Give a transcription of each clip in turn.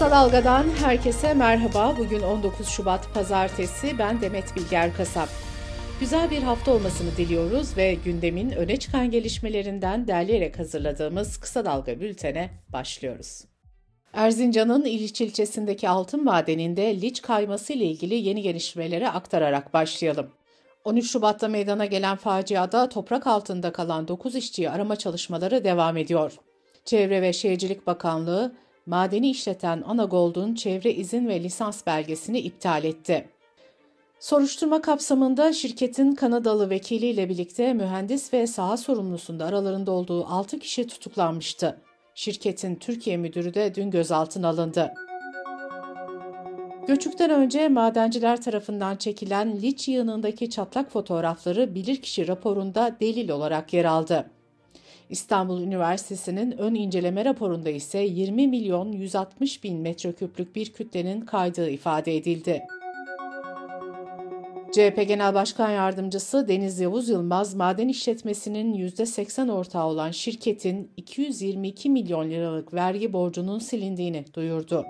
Kısa Dalga'dan herkese merhaba. Bugün 19 Şubat Pazartesi. Ben Demet Bilger Kasap. Güzel bir hafta olmasını diliyoruz ve gündemin öne çıkan gelişmelerinden derleyerek hazırladığımız Kısa Dalga bültene başlıyoruz. Erzincan'ın İliç ilçesindeki altın madeninde liç kayması ile ilgili yeni gelişmeleri aktararak başlayalım. 13 Şubat'ta meydana gelen faciada toprak altında kalan 9 işçiyi arama çalışmaları devam ediyor. Çevre ve Şehircilik Bakanlığı, madeni işleten Anagold'un çevre izin ve lisans belgesini iptal etti. Soruşturma kapsamında şirketin Kanadalı vekiliyle birlikte mühendis ve saha sorumlusunda aralarında olduğu 6 kişi tutuklanmıştı. Şirketin Türkiye müdürü de dün gözaltına alındı. Göçükten önce madenciler tarafından çekilen liç yığınındaki çatlak fotoğrafları bilirkişi raporunda delil olarak yer aldı. İstanbul Üniversitesi'nin ön inceleme raporunda ise 20 milyon 160 bin metreküplük bir kütlenin kaydığı ifade edildi. CHP Genel Başkan Yardımcısı Deniz Yavuz Yılmaz, maden işletmesinin %80 ortağı olan şirketin 222 milyon liralık vergi borcunun silindiğini duyurdu.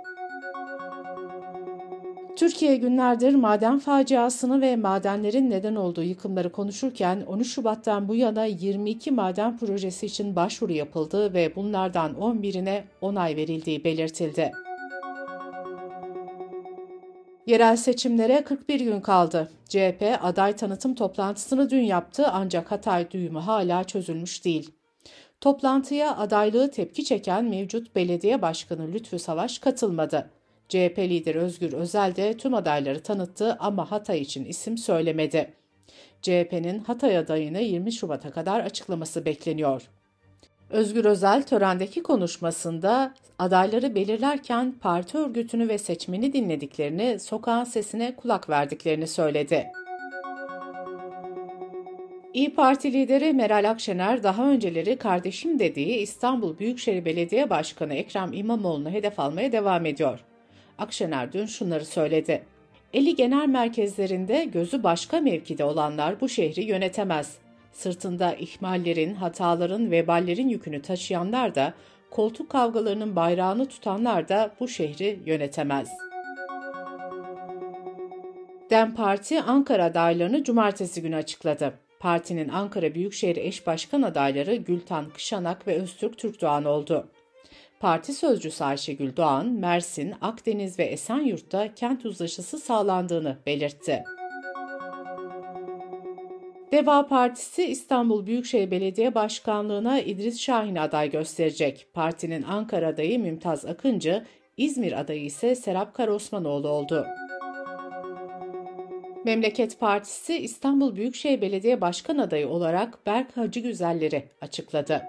Türkiye günlerdir maden faciasını ve madenlerin neden olduğu yıkımları konuşurken 13 Şubat'tan bu yana 22 maden projesi için başvuru yapıldı ve bunlardan 11'ine onay verildiği belirtildi. Yerel seçimlere 41 gün kaldı. CHP aday tanıtım toplantısını dün yaptı ancak Hatay düğümü hala çözülmüş değil. Toplantıya adaylığı tepki çeken mevcut belediye başkanı Lütfü Savaş katılmadı. CHP lideri Özgür Özel de tüm adayları tanıttı ama Hatay için isim söylemedi. CHP'nin Hatay adayını 20 Şubat'a kadar açıklaması bekleniyor. Özgür Özel törendeki konuşmasında adayları belirlerken parti örgütünü ve seçmeni dinlediklerini, sokağın sesine kulak verdiklerini söyledi. İyi Parti lideri Meral Akşener daha önceleri kardeşim dediği İstanbul Büyükşehir Belediye Başkanı Ekrem İmamoğlu'nu hedef almaya devam ediyor. Akşener dün şunları söyledi. Eli genel merkezlerinde gözü başka mevkide olanlar bu şehri yönetemez. Sırtında ihmallerin, hataların, veballerin yükünü taşıyanlar da, koltuk kavgalarının bayrağını tutanlar da bu şehri yönetemez. DEM Parti Ankara adaylarını cumartesi günü açıkladı. Partinin Ankara Büyükşehir Eş Başkan adayları Gültan Kışanak ve Öztürk Türkdoğan oldu. Parti sözcüsü Ayşegül Doğan, Mersin, Akdeniz ve Esenyurt'ta kent uzlaşısı sağlandığını belirtti. Deva Partisi İstanbul Büyükşehir Belediye Başkanlığı'na İdris Şahin aday gösterecek. Partinin Ankara adayı Mümtaz Akıncı, İzmir adayı ise Serap Karosmanoğlu oldu. Memleket Partisi İstanbul Büyükşehir Belediye Başkan adayı olarak Berk Hacı Güzelleri açıkladı.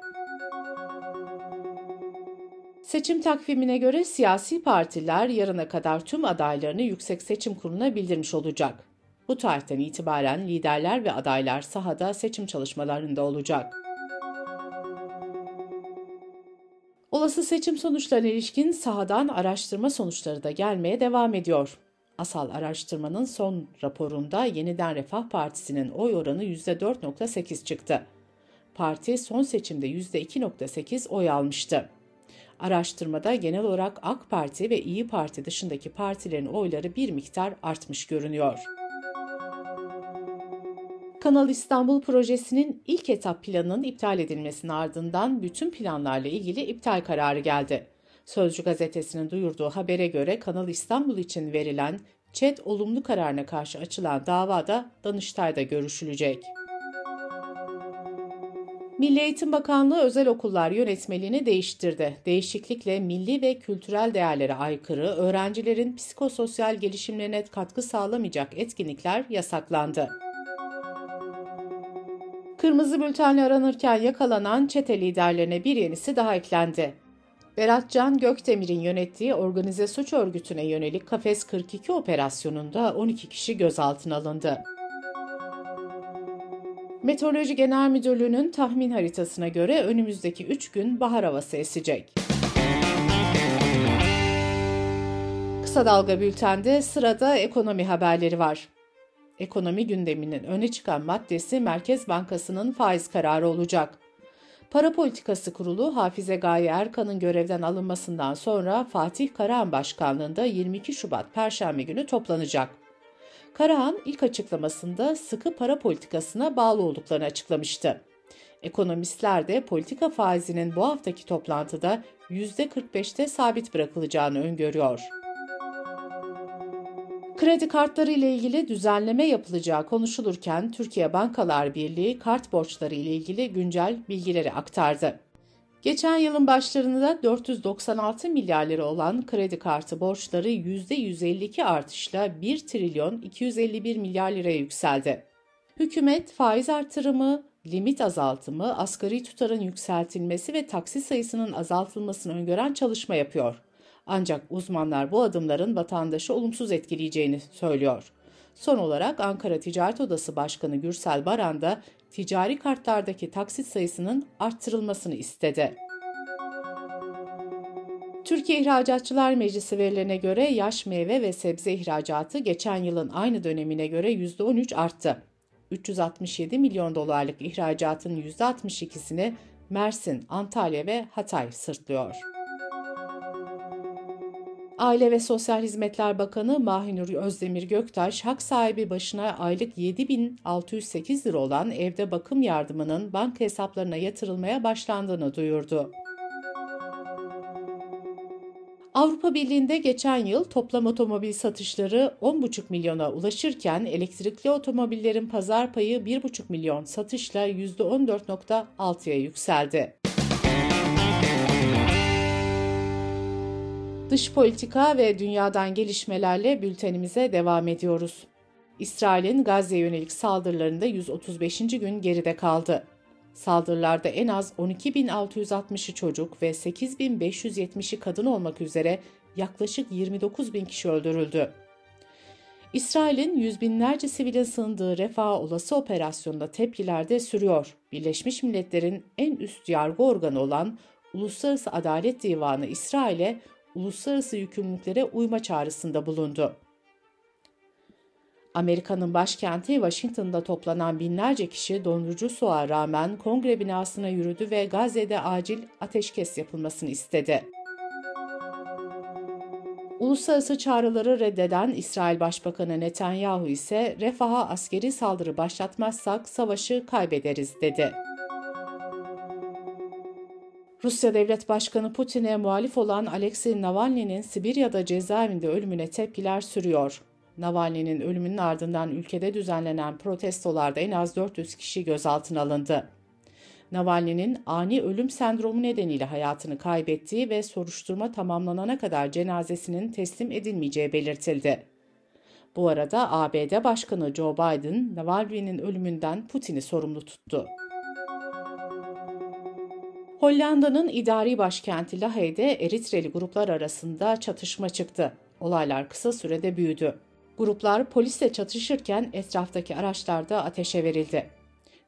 Seçim takvimine göre siyasi partiler yarına kadar tüm adaylarını Yüksek Seçim Kurulu'na bildirmiş olacak. Bu tarihten itibaren liderler ve adaylar sahada seçim çalışmalarında olacak. Olası seçim sonuçlarına ilişkin sahadan araştırma sonuçları da gelmeye devam ediyor. Asal araştırmanın son raporunda Yeniden Refah Partisi'nin oy oranı %4.8 çıktı. Parti son seçimde %2.8 oy almıştı. Araştırmada genel olarak AK Parti ve İyi Parti dışındaki partilerin oyları bir miktar artmış görünüyor. Kanal İstanbul projesinin ilk etap planının iptal edilmesinin ardından bütün planlarla ilgili iptal kararı geldi. Sözcü gazetesinin duyurduğu habere göre Kanal İstanbul için verilen ÇED olumlu kararına karşı açılan davada Danıştay'da görüşülecek. Milli Eğitim Bakanlığı özel okullar yönetmeliğini değiştirdi. Değişiklikle milli ve kültürel değerlere aykırı, öğrencilerin psikososyal gelişimlerine katkı sağlamayacak etkinlikler yasaklandı. Kırmızı bültenle aranırken yakalanan çete liderlerine bir yenisi daha eklendi. Berat Can Gökdemir'in yönettiği organize suç örgütüne yönelik Kafes 42 operasyonunda 12 kişi gözaltına alındı. Meteoroloji Genel Müdürlüğü'nün tahmin haritasına göre önümüzdeki 3 gün bahar havası esecek. Kısa Dalga Bülten'de sırada ekonomi haberleri var. Ekonomi gündeminin öne çıkan maddesi Merkez Bankası'nın faiz kararı olacak. Para Politikası Kurulu Hafize Gaye Erkan'ın görevden alınmasından sonra Fatih Karahan Başkanlığında 22 Şubat Perşembe günü toplanacak. Karahan ilk açıklamasında sıkı para politikasına bağlı olduklarını açıklamıştı. Ekonomistler de politika faizinin bu haftaki toplantıda %45'te sabit bırakılacağını öngörüyor. Kredi kartları ile ilgili düzenleme yapılacağı konuşulurken Türkiye Bankalar Birliği kart borçları ile ilgili güncel bilgileri aktardı. Geçen yılın başlarında 496 milyar lira olan kredi kartı borçları %152 artışla 1 trilyon 251 milyar liraya yükseldi. Hükümet faiz artırımı, limit azaltımı, asgari tutarın yükseltilmesi ve taksi sayısının azaltılmasını öngören çalışma yapıyor. Ancak uzmanlar bu adımların vatandaşı olumsuz etkileyeceğini söylüyor. Son olarak Ankara Ticaret Odası Başkanı Gürsel Baran da ticari kartlardaki taksit sayısının arttırılmasını istedi. Türkiye İhracatçılar Meclisi verilerine göre yaş meyve ve sebze ihracatı geçen yılın aynı dönemine göre %13 arttı. 367 milyon dolarlık ihracatın %62'sini Mersin, Antalya ve Hatay sırtlıyor. Aile ve Sosyal Hizmetler Bakanı Mahinur Özdemir Göktaş, hak sahibi başına aylık 7608 lira olan evde bakım yardımının banka hesaplarına yatırılmaya başlandığını duyurdu. Avrupa Birliği'nde geçen yıl toplam otomobil satışları 10,5 milyona ulaşırken elektrikli otomobillerin pazar payı 1,5 milyon satışla %14.6'ya yükseldi. Dış politika ve dünyadan gelişmelerle bültenimize devam ediyoruz. İsrail'in Gazze yönelik saldırılarında 135. gün geride kaldı. Saldırılarda en az 12.660'ı çocuk ve 8.570'i kadın olmak üzere yaklaşık 29.000 kişi öldürüldü. İsrail'in yüz binlerce sivilin sığındığı Refah olası operasyonda tepkiler de sürüyor. Birleşmiş Milletler'in en üst yargı organı olan Uluslararası Adalet Divanı İsrail'e uluslararası yükümlülüklere uyma çağrısında bulundu. Amerika'nın başkenti Washington'da toplanan binlerce kişi dondurucu soğuğa rağmen kongre binasına yürüdü ve Gazze'de acil ateşkes yapılmasını istedi. Uluslararası çağrıları reddeden İsrail Başbakanı Netanyahu ise Refah'a askeri saldırı başlatmazsak savaşı kaybederiz dedi. Rusya Devlet Başkanı Putin'e muhalif olan Alexei Navalny'nin Sibirya'da cezaevinde ölümüne tepkiler sürüyor. Navalny'nin ölümünün ardından ülkede düzenlenen protestolarda en az 400 kişi gözaltına alındı. Navalny'nin ani ölüm sendromu nedeniyle hayatını kaybettiği ve soruşturma tamamlanana kadar cenazesinin teslim edilmeyeceği belirtildi. Bu arada ABD Başkanı Joe Biden, Navalny'nin ölümünden Putin'i sorumlu tuttu. Hollanda'nın idari başkenti Lahey'de Eritreli gruplar arasında çatışma çıktı. Olaylar kısa sürede büyüdü. Gruplar polisle çatışırken etraftaki araçlarda ateşe verildi.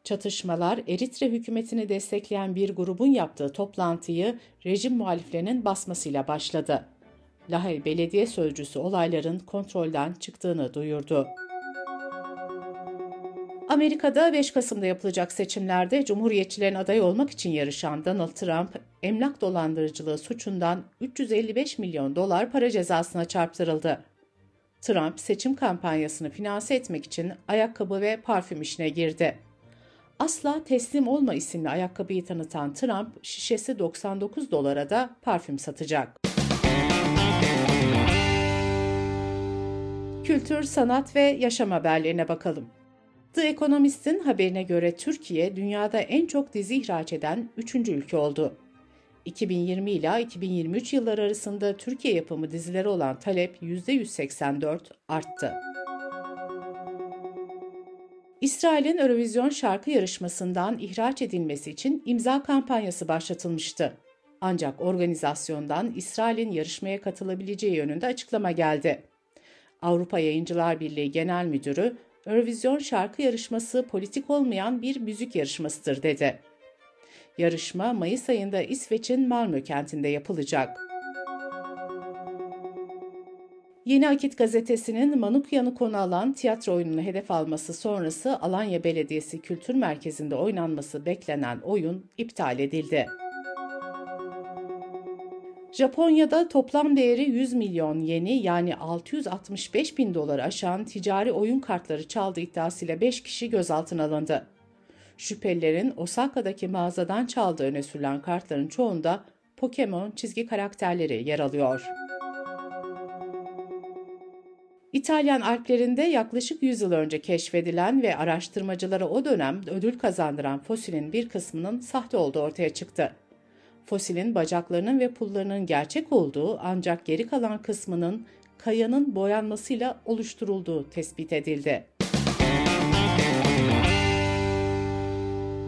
Çatışmalar Eritre hükümetini destekleyen bir grubun yaptığı toplantıyı rejim muhaliflerinin basmasıyla başladı. Lahey Belediye Sözcüsü olayların kontrolden çıktığını duyurdu. Amerika'da 5 Kasım'da yapılacak seçimlerde Cumhuriyetçilerin adayı olmak için yarışan Donald Trump, emlak dolandırıcılığı suçundan 355 milyon dolar para cezasına çarptırıldı. Trump seçim kampanyasını finanse etmek için ayakkabı ve parfüm işine girdi. Asla teslim olma isimli ayakkabıyı tanıtan Trump, şişesi 99 dolara da parfüm satacak. Kültür, sanat ve yaşam haberlerine bakalım. The Economist'in haberine göre Türkiye dünyada en çok dizi ihraç eden 3. ülke oldu. 2020 ila 2023 yılları arasında Türkiye yapımı dizilere olan talep %184 arttı. İsrail'in Eurovision şarkı yarışmasından ihraç edilmesi için imza kampanyası başlatılmıştı. Ancak organizasyondan İsrail'in yarışmaya katılabileceği yönünde açıklama geldi. Avrupa Yayıncılar Birliği Genel Müdürü, Eurovision şarkı yarışması politik olmayan bir müzik yarışmasıdır dedi. Yarışma Mayıs ayında İsveç'in Malmö kentinde yapılacak. Yeni Akit gazetesinin Manukyan'ı konu alan tiyatro oyununu hedef alması sonrası Alanya Belediyesi Kültür Merkezi'nde oynanması beklenen oyun iptal edildi. Japonya'da toplam değeri 100 milyon yeni yani 665 bin dolar aşan ticari oyun kartları çaldı iddiasıyla 5 kişi gözaltına alındı. Şüphelilerin Osaka'daki mağazadan çaldığı öne sürülen kartların çoğunda Pokemon çizgi karakterleri yer alıyor. İtalyan Alplerinde yaklaşık 100 yıl önce keşfedilen ve araştırmacılara o dönem ödül kazandıran fosilin bir kısmının sahte olduğu ortaya çıktı. Fosilin bacaklarının ve pullarının gerçek olduğu ancak geri kalan kısmının kayanın boyanmasıyla oluşturulduğu tespit edildi.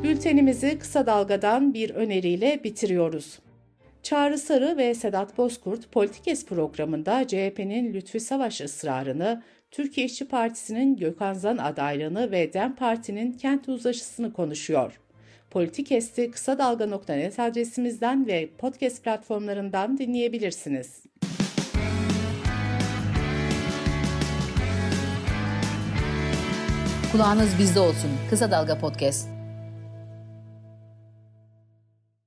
Bültenimizi kısa dalgadan bir öneriyle bitiriyoruz. Çağrı Sarı ve Sedat Bozkurt Politikes programında CHP'nin Lütfi Savaş ısrarını, Türkiye İşçi Partisi'nin Gökhan Zan adaylığını ve DEM Parti'nin kent uzlaşısını konuşuyor. Politikest'i kısa dalga.net adresimizden ve podcast platformlarından dinleyebilirsiniz. Kulağınız bizde olsun. Kısa Dalga Podcast.